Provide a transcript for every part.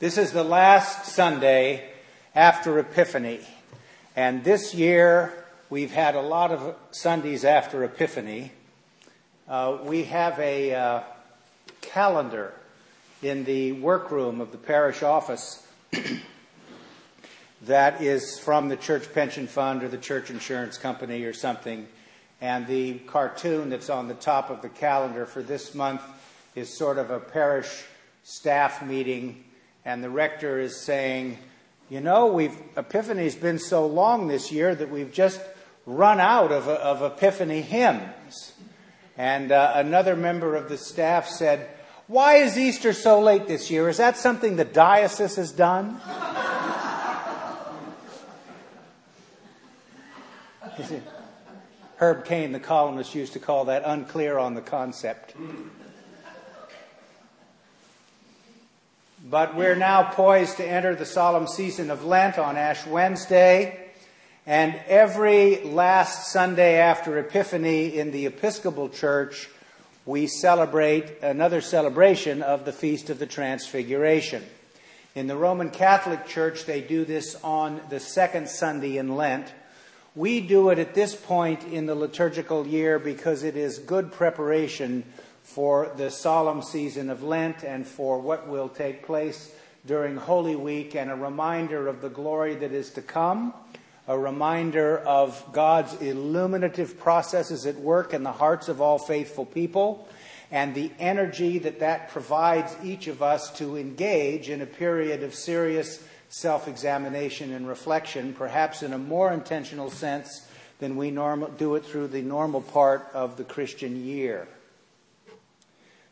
This is the last Sunday after Epiphany. And this year, we've had a lot of Sundays after Epiphany. Uh, we have a uh, calendar in the workroom of the parish office that is from the church pension fund or the church insurance company or something. And the cartoon that's on the top of the calendar for this month is sort of a parish staff meeting, and the rector is saying, You know, we've, Epiphany's been so long this year that we've just run out of, of Epiphany hymns. And uh, another member of the staff said, Why is Easter so late this year? Is that something the diocese has done? Herb Caen, the columnist, used to call that unclear on the concept. But we're now poised to enter the solemn season of Lent on Ash Wednesday. And every last Sunday after Epiphany in the Episcopal Church, we celebrate another celebration of the Feast of the Transfiguration. In the Roman Catholic Church, they do this on the second Sunday in Lent. We do it at this point in the liturgical year because it is good preparation for the solemn season of Lent and for what will take place during Holy Week and a reminder of the glory that is to come, a reminder of God's illuminative processes at work in the hearts of all faithful people, and the energy that that provides each of us to engage in a period of serious self examination and reflection, perhaps in a more intentional sense than we norm- do it through the normal part of the Christian year.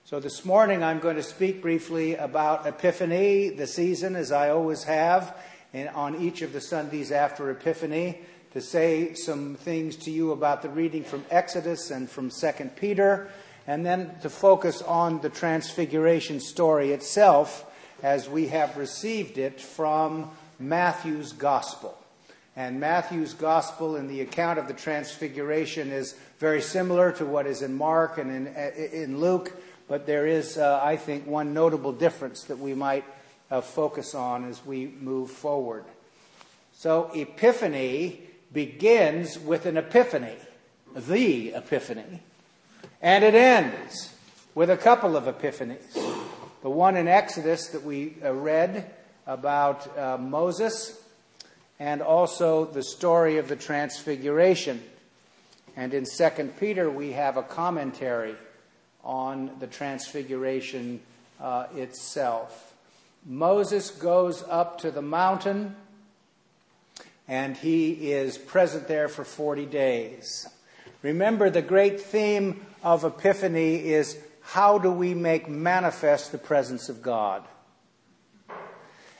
So this morning I'm going to speak briefly about Epiphany, the season, as I always have, and on each of the Sundays after Epiphany, to say some things to you about the reading from Exodus and from 2 Peter, and then to focus on the Transfiguration story itself as we have received it from Matthew's Gospel. And Matthew's Gospel in the account of the Transfiguration is very similar to what is in Mark and in, in Luke, but there is, uh, I think, one notable difference that we might uh, focus on as we move forward. So, Epiphany begins with an epiphany, the epiphany, and it ends with a couple of epiphanies. The one in Exodus that we uh, read about uh, Moses, and also the story of the Transfiguration. And in 2 Peter, we have a commentary on the Transfiguration uh, itself. Moses goes up to the mountain, and he is present there for 40 days. Remember, the great theme of Epiphany is how do we make manifest the presence of God?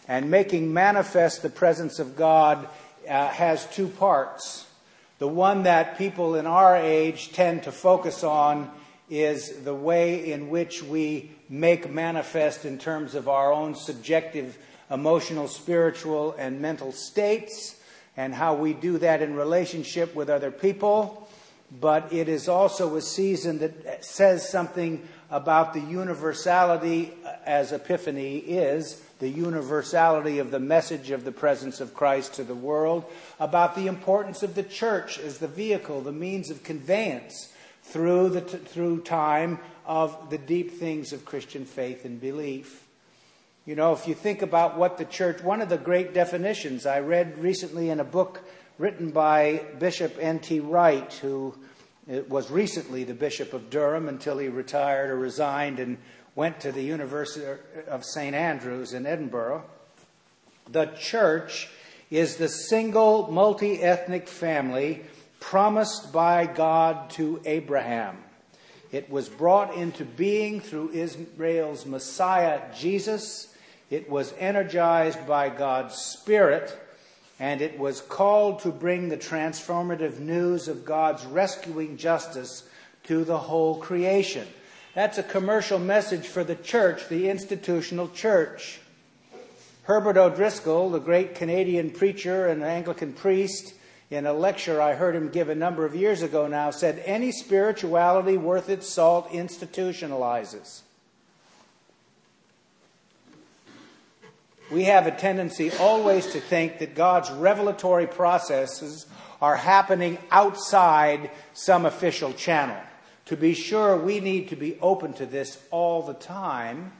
And making manifest the presence of God uh, has two parts. The one that people in our age tend to focus on is the way in which we make manifest in terms of our own subjective emotional, spiritual, and mental states, and how we do that in relationship with other people. But it is also a season that says something about the universality, uh, as Epiphany is, the universality of the message of the presence of Christ to the world, about the importance of the church as the vehicle, the means of conveyance through, the, through time of the deep things of Christian faith and belief. You know, if you think about what the church, one of the great definitions I read recently in a book written by Bishop N.T. Wright, who uh, was recently the Bishop of Durham until he retired or resigned and went to the University of St. Andrews in Edinburgh. The church is the single multi ethnic family promised by God to Abraham. It was brought into being through Israel's Messiah, Jesus. It was energized by God's Spirit and it was called to bring the transformative news of God's rescuing justice to the whole creation. That's a commercial message for the church, the institutional church. Herbert O'Driscoll, the great Canadian preacher and Anglican priest, in a lecture I heard him give a number of years ago now, said any spirituality worth its salt institutionalizes. we have a tendency always to think that God's revelatory processes are happening outside some official channel. To be sure, we need to be open to this all the time.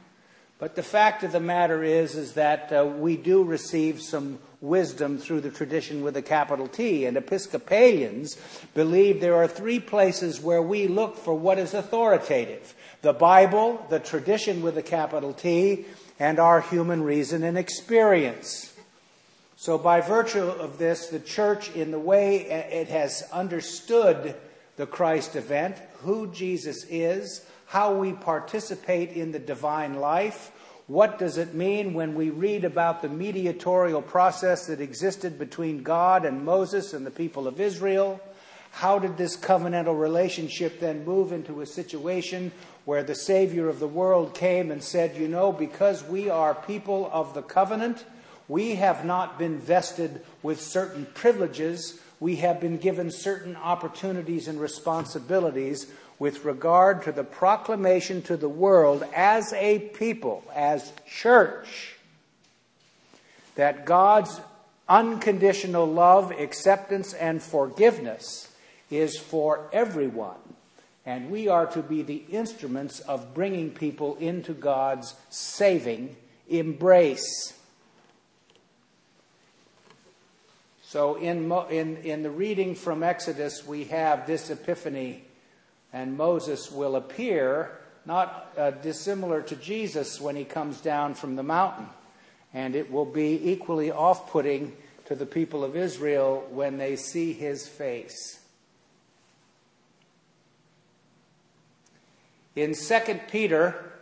But the fact of the matter is, is that uh, we do receive some wisdom through the tradition with a capital T. And Episcopalians believe there are three places where we look for what is authoritative the Bible, the tradition with a capital T, and our human reason and experience. So, by virtue of this, the church, in the way it has understood the Christ event, who Jesus is, how we participate in the divine life, what does it mean when we read about the mediatorial process that existed between God and Moses and the people of Israel? How did this covenantal relationship then move into a situation where the Savior of the world came and said, You know, because we are people of the covenant, we have not been vested with certain privileges. We have been given certain opportunities and responsibilities with regard to the proclamation to the world as a people, as church, that God's unconditional love, acceptance, and forgiveness is for everyone and we are to be the instruments of bringing people into God's saving embrace. So, in, in, in the reading from Exodus, we have this epiphany, and Moses will appear not uh, dissimilar to Jesus when he comes down from the mountain. And it will be equally off putting to the people of Israel when they see his face. In 2 Peter,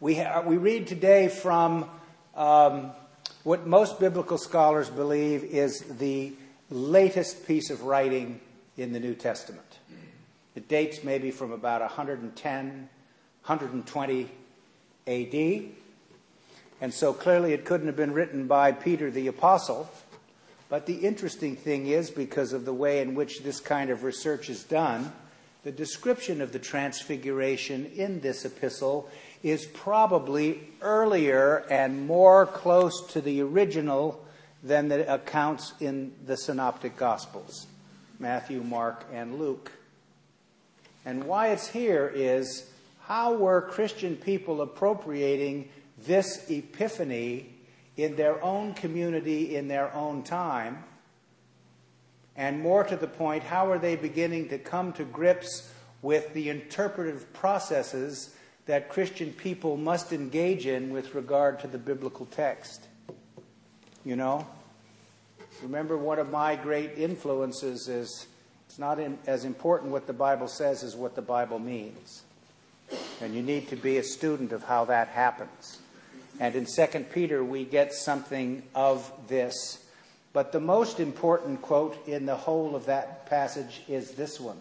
we, ha- we read today from um, what most biblical scholars believe is the latest piece of writing in the New Testament. It dates maybe from about 110, 120 AD. And so clearly it couldn't have been written by Peter the Apostle. But the interesting thing is, because of the way in which this kind of research is done, the description of the transfiguration in this epistle is probably earlier and more close to the original than the accounts in the synoptic gospels Matthew, Mark, and Luke. And why it's here is how were Christian people appropriating this epiphany in their own community, in their own time? And more to the point, how are they beginning to come to grips with the interpretive processes that Christian people must engage in with regard to the biblical text? You know? Remember, one of my great influences is it's not in, as important what the Bible says as what the Bible means. And you need to be a student of how that happens. And in 2 Peter, we get something of this but the most important quote in the whole of that passage is this one.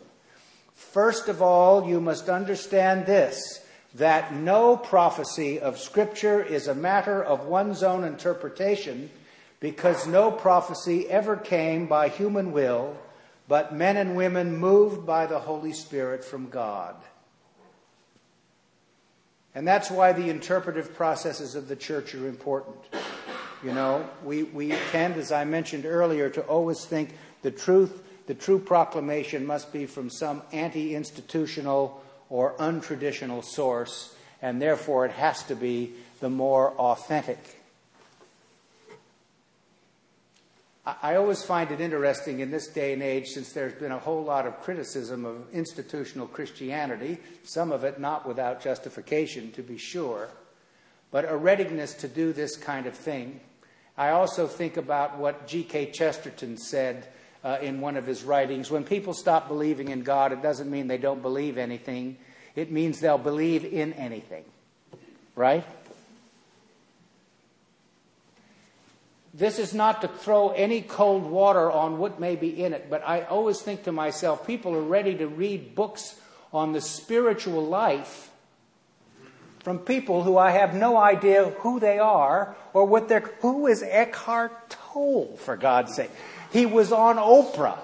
First of all, you must understand this that no prophecy of Scripture is a matter of one's own interpretation, because no prophecy ever came by human will, but men and women moved by the Holy Spirit from God. And that's why the interpretive processes of the church are important. You know, we, we tend, as I mentioned earlier, to always think the truth, the true proclamation must be from some anti institutional or untraditional source, and therefore it has to be the more authentic. I always find it interesting in this day and age, since there's been a whole lot of criticism of institutional Christianity, some of it not without justification, to be sure, but a readiness to do this kind of thing. I also think about what G.K. Chesterton said uh, in one of his writings. When people stop believing in God, it doesn't mean they don't believe anything, it means they'll believe in anything. Right? This is not to throw any cold water on what may be in it, but I always think to myself people are ready to read books on the spiritual life from people who I have no idea who they are or what they're. Who is Eckhart Tolle, for God's sake? He was on Oprah.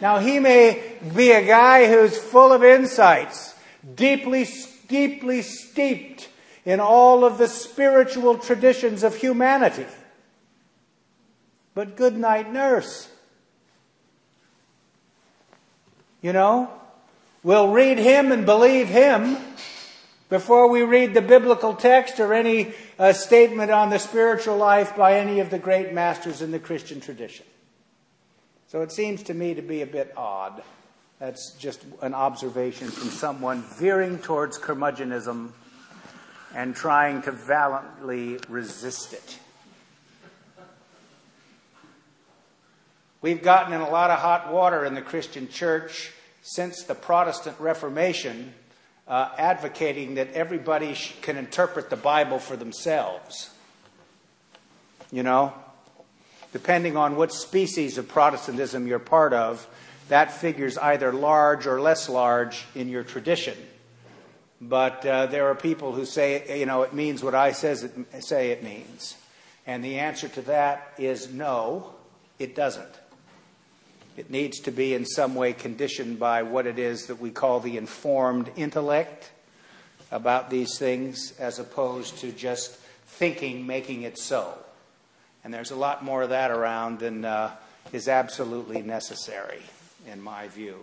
Now, he may be a guy who's full of insights, deeply, deeply steeped in all of the spiritual traditions of humanity. But good night, nurse. You know, we'll read him and believe him before we read the biblical text or any uh, statement on the spiritual life by any of the great masters in the Christian tradition. So it seems to me to be a bit odd. That's just an observation from someone veering towards curmudgeonism and trying to valiantly resist it. We've gotten in a lot of hot water in the Christian church since the Protestant Reformation, uh, advocating that everybody sh- can interpret the Bible for themselves. You know, depending on what species of Protestantism you're part of, that figures either large or less large in your tradition. But uh, there are people who say, you know, it means what I says it, say it means. And the answer to that is no, it doesn't. It needs to be in some way conditioned by what it is that we call the informed intellect about these things, as opposed to just thinking, making it so. And there's a lot more of that around than uh, is absolutely necessary, in my view.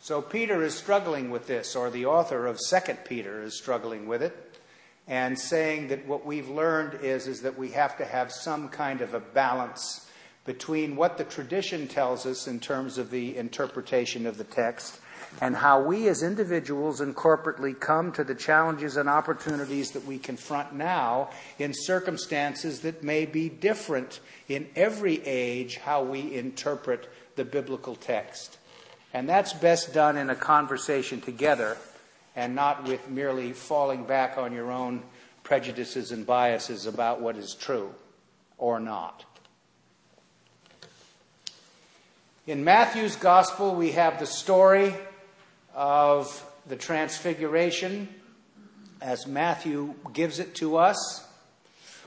So Peter is struggling with this, or the author of Second Peter is struggling with it, and saying that what we've learned is, is that we have to have some kind of a balance between what the tradition tells us in terms of the interpretation of the text and how we as individuals and corporately come to the challenges and opportunities that we confront now in circumstances that may be different in every age how we interpret the biblical text. And that's best done in a conversation together and not with merely falling back on your own prejudices and biases about what is true or not. In Matthew's gospel, we have the story of the transfiguration as Matthew gives it to us.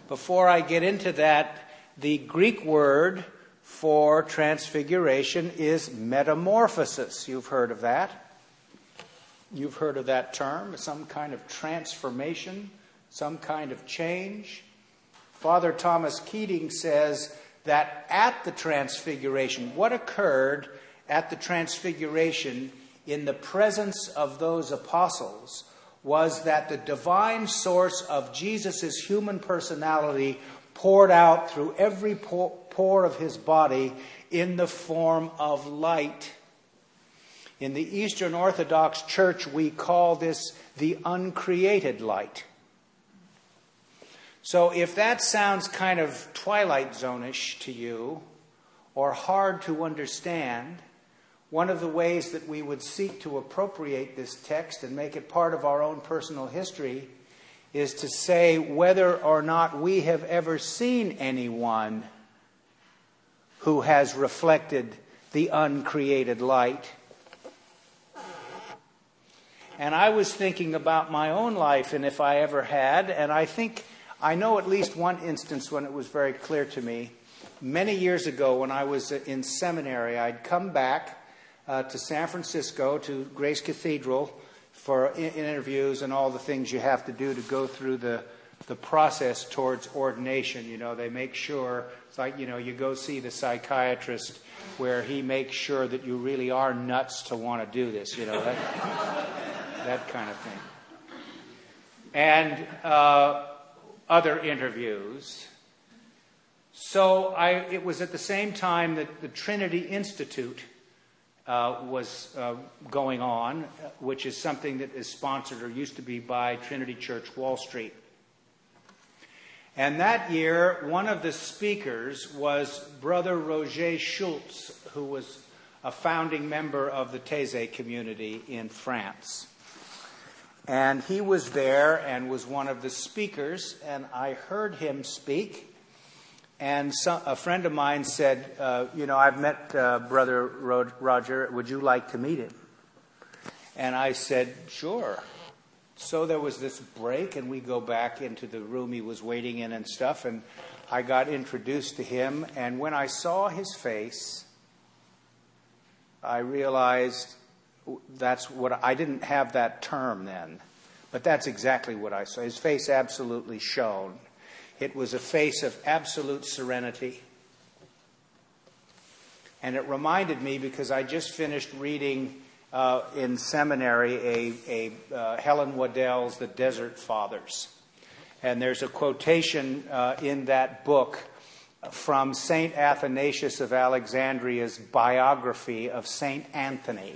Before I get into that, the Greek word for transfiguration is metamorphosis. You've heard of that. You've heard of that term, some kind of transformation, some kind of change. Father Thomas Keating says that at the Transfiguration, what occurred at the Transfiguration in the presence of those apostles was that the divine source of Jesus' human personality poured out through every pore of his body in the form of light. In the Eastern Orthodox Church, we call this the uncreated light. So if that sounds kind of Twilight Zone-ish to you, or hard to understand, one of the ways that we would seek to appropriate this text and make it part of our own personal history is to say whether or not we have ever seen anyone who has reflected the uncreated light. And I was thinking about my own life and if I ever had, and I think I know at least one instance when it was very clear to me. Many years ago, when I was in seminary, I'd come back uh, to San Francisco to Grace Cathedral for in- interviews and all the things you have to do to go through the the process towards ordination. You know, they make sure it's like you know you go see the psychiatrist where he makes sure that you really are nuts to want to do this. You know that that kind of thing. And uh, other interviews. So I, it was at the same time that the Trinity Institute uh, was uh, going on, which is something that is sponsored or used to be by Trinity Church Wall Street. And that year, one of the speakers was Brother Roger Schutz, who was a founding member of the Taizé community in France. And he was there and was one of the speakers, and I heard him speak. And some, a friend of mine said, uh, You know, I've met uh, Brother Roger. Would you like to meet him? And I said, Sure. So there was this break, and we go back into the room he was waiting in and stuff. And I got introduced to him. And when I saw his face, I realized that's what I didn't have that term then, But that's exactly what I saw. His face absolutely shone. It was a face of absolute serenity. And it reminded me because I just finished reading uh, in seminary a, a uh, Helen Waddell's The Desert Fathers. And there's a quotation uh, in that book from St. Athanasius of Alexandria's biography of St. Anthony,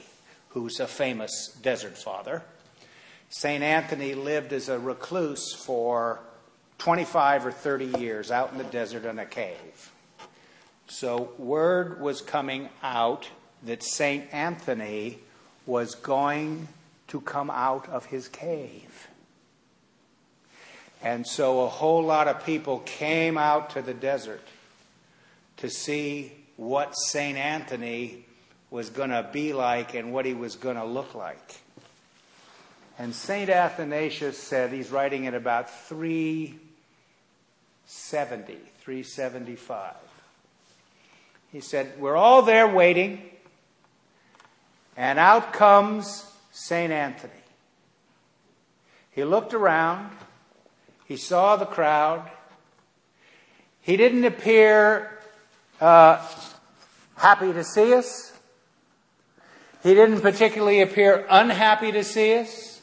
who's a famous desert father. St. Anthony lived as a recluse for 25 or 30 years out in the desert in a cave. So, word was coming out that St. Anthony was going to come out of his cave. And so a whole lot of people came out to the desert to see what St. Anthony was going to be like and what he was going to look like. And St. Athanasius said, he's writing at about 370, 375. He said, We're all there waiting, and out comes St. Anthony. He looked around, he saw the crowd. He didn't appear uh, happy to see us. He didn't particularly appear unhappy to see us.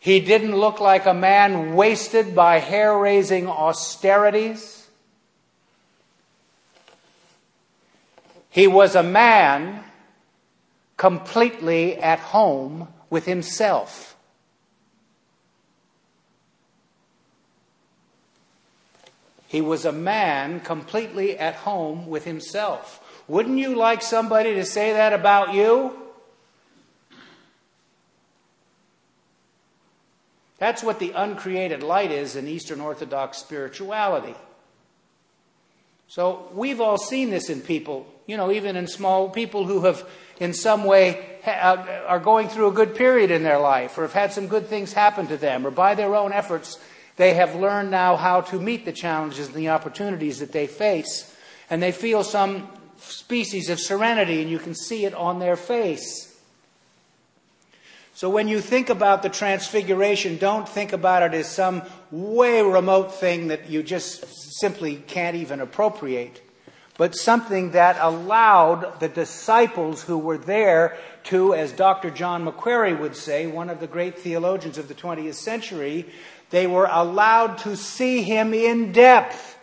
He didn't look like a man wasted by hair raising austerities. He was a man completely at home with himself. He was a man completely at home with himself. Wouldn't you like somebody to say that about you? That's what the uncreated light is in Eastern Orthodox spirituality. So we've all seen this in people, you know, even in small people who have in some way uh, are going through a good period in their life or have had some good things happen to them or by their own efforts they have learned now how to meet the challenges and the opportunities that they face. And they feel some species of serenity, and you can see it on their face. So when you think about the transfiguration, don't think about it as some way remote thing that you just simply can't even appropriate, but something that allowed the disciples who were there to, as Dr. John Macquarrie would say, one of the great theologians of the 20th century, they were allowed to see him in depth.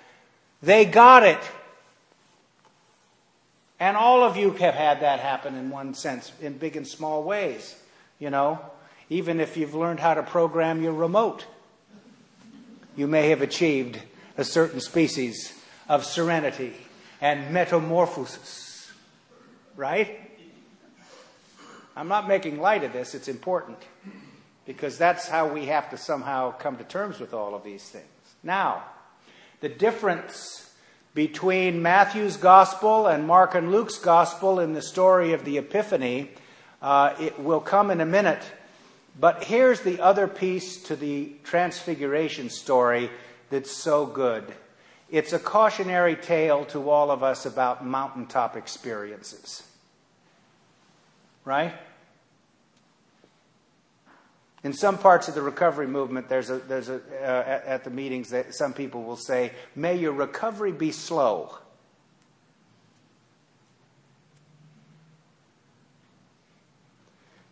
They got it. And all of you have had that happen in one sense, in big and small ways. You know, even if you've learned how to program your remote, you may have achieved a certain species of serenity and metamorphosis. Right? I'm not making light of this, it's important because that's how we have to somehow come to terms with all of these things. Now, the difference between Matthew's gospel and Mark and Luke's gospel in the story of the Epiphany, uh, it will come in a minute. But here's the other piece to the Transfiguration story that's so good. It's a cautionary tale to all of us about mountaintop experiences. Right? In some parts of the recovery movement, there's a, there's a, uh, at, at the meetings that some people will say, May your recovery be slow.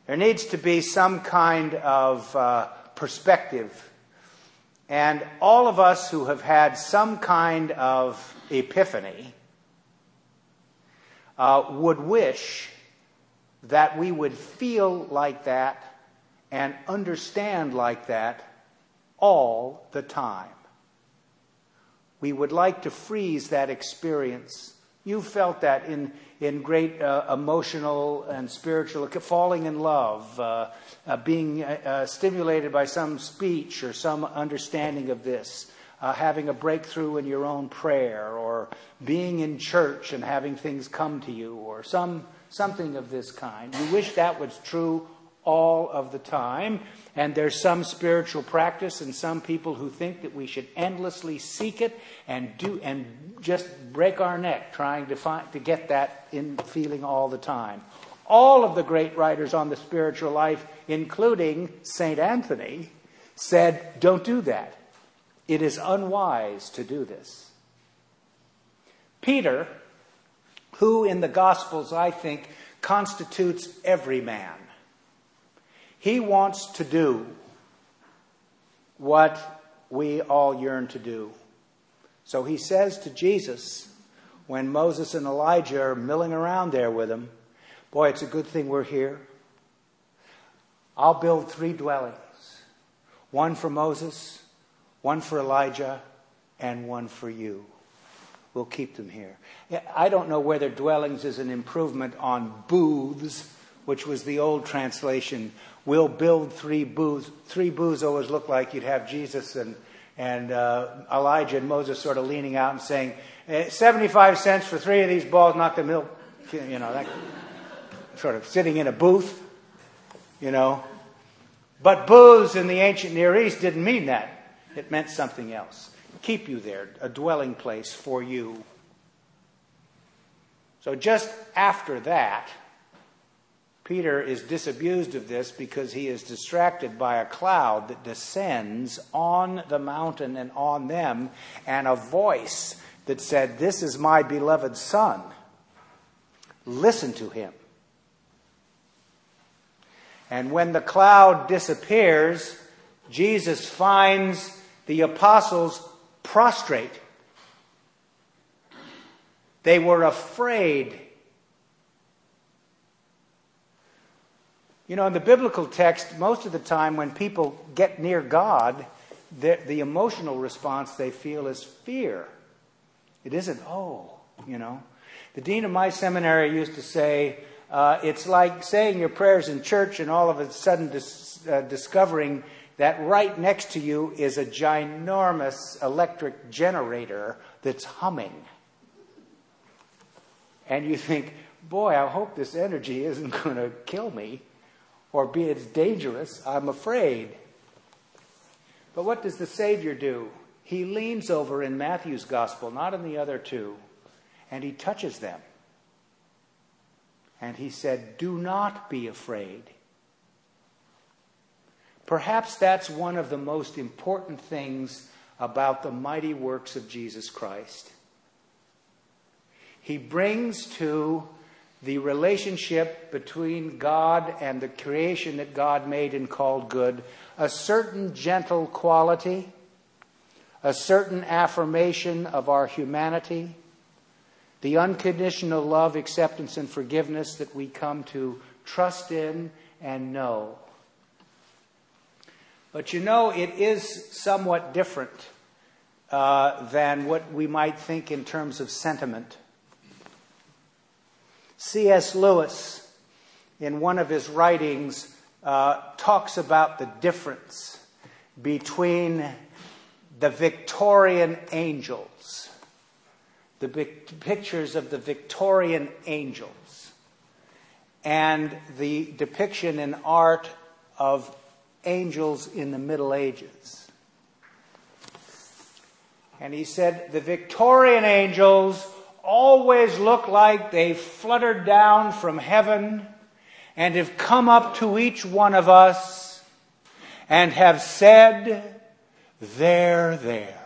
There needs to be some kind of uh, perspective. And all of us who have had some kind of epiphany uh, would wish that we would feel like that and understand like that all the time. We would like to freeze that experience. You felt that in, in great uh, emotional and spiritual, falling in love, uh, uh, being uh, uh, stimulated by some speech or some understanding of this, uh, having a breakthrough in your own prayer, or being in church and having things come to you, or some, something of this kind. You wish that was true all of the time. And there's some spiritual practice and some people who think that we should endlessly seek it and do and just break our neck trying to find to get that in feeling all the time. All of the great writers on the spiritual life, including St. Anthony, said, Don't do that. It is unwise to do this. Peter, who in the Gospels, I think, constitutes every man, he wants to do what we all yearn to do. So he says to Jesus, when Moses and Elijah are milling around there with him, Boy, it's a good thing we're here. I'll build three dwellings one for Moses, one for Elijah, and one for you. We'll keep them here. I don't know whether dwellings is an improvement on booths, which was the old translation. We'll build three booths. Three booths always look like you'd have Jesus and, and uh, Elijah and Moses sort of leaning out and saying, eh, 75 cents for three of these balls, knock the milk. You know, that, sort of sitting in a booth, you know. But booths in the ancient Near East didn't mean that. It meant something else. Keep you there, a dwelling place for you. So just after that, Peter is disabused of this because he is distracted by a cloud that descends on the mountain and on them, and a voice that said, This is my beloved Son. Listen to him. And when the cloud disappears, Jesus finds the apostles prostrate. They were afraid. You know, in the biblical text, most of the time when people get near God, the, the emotional response they feel is fear. It isn't, oh, you know. The dean of my seminary used to say, uh, it's like saying your prayers in church and all of a sudden dis- uh, discovering that right next to you is a ginormous electric generator that's humming. And you think, boy, I hope this energy isn't going to kill me or be it's dangerous. I'm afraid. But what does the Savior do? He leans over in Matthew's gospel, not in the other two, and he touches them. And he said, Do not be afraid. Perhaps that's one of the most important things about the mighty works of Jesus Christ. He brings to the relationship between God and the creation that God made and called good a certain gentle quality, a certain affirmation of our humanity, the unconditional love, acceptance, and forgiveness that we come to trust in and know. But you know, it is somewhat different uh, than what we might think in terms of sentiment. C.S. Lewis, in one of his writings, uh, talks about the difference between the Victorian angels the pictures of the Victorian angels and the depiction in art of angels in the Middle Ages. And he said the Victorian angels always look like they fluttered down from heaven and have come up to each one of us and have said, There, there.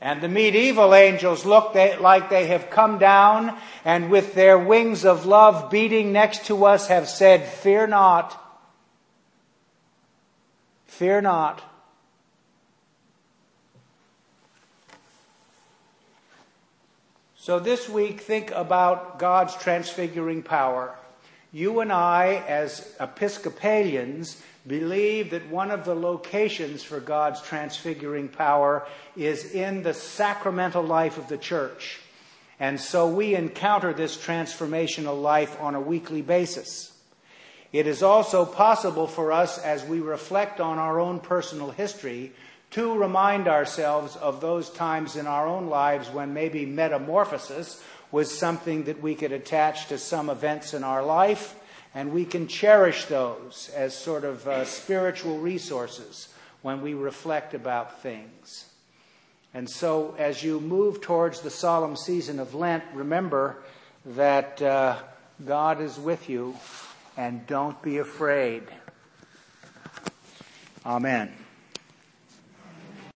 And the medieval angels look like they have come down and with their wings of love beating next to us have said, Fear not. Fear not. So this week, think about God's transfiguring power. You and I, as Episcopalians, believe that one of the locations for God's transfiguring power is in the sacramental life of the church. And so we encounter this transformational life on a weekly basis. It is also possible for us, as we reflect on our own personal history, to remind ourselves of those times in our own lives when maybe metamorphosis was something that we could attach to some events in our life and we can cherish those as sort of uh, spiritual resources when we reflect about things. And so, as you move towards the solemn season of Lent, remember that uh, God is with you and don't be afraid. Amen.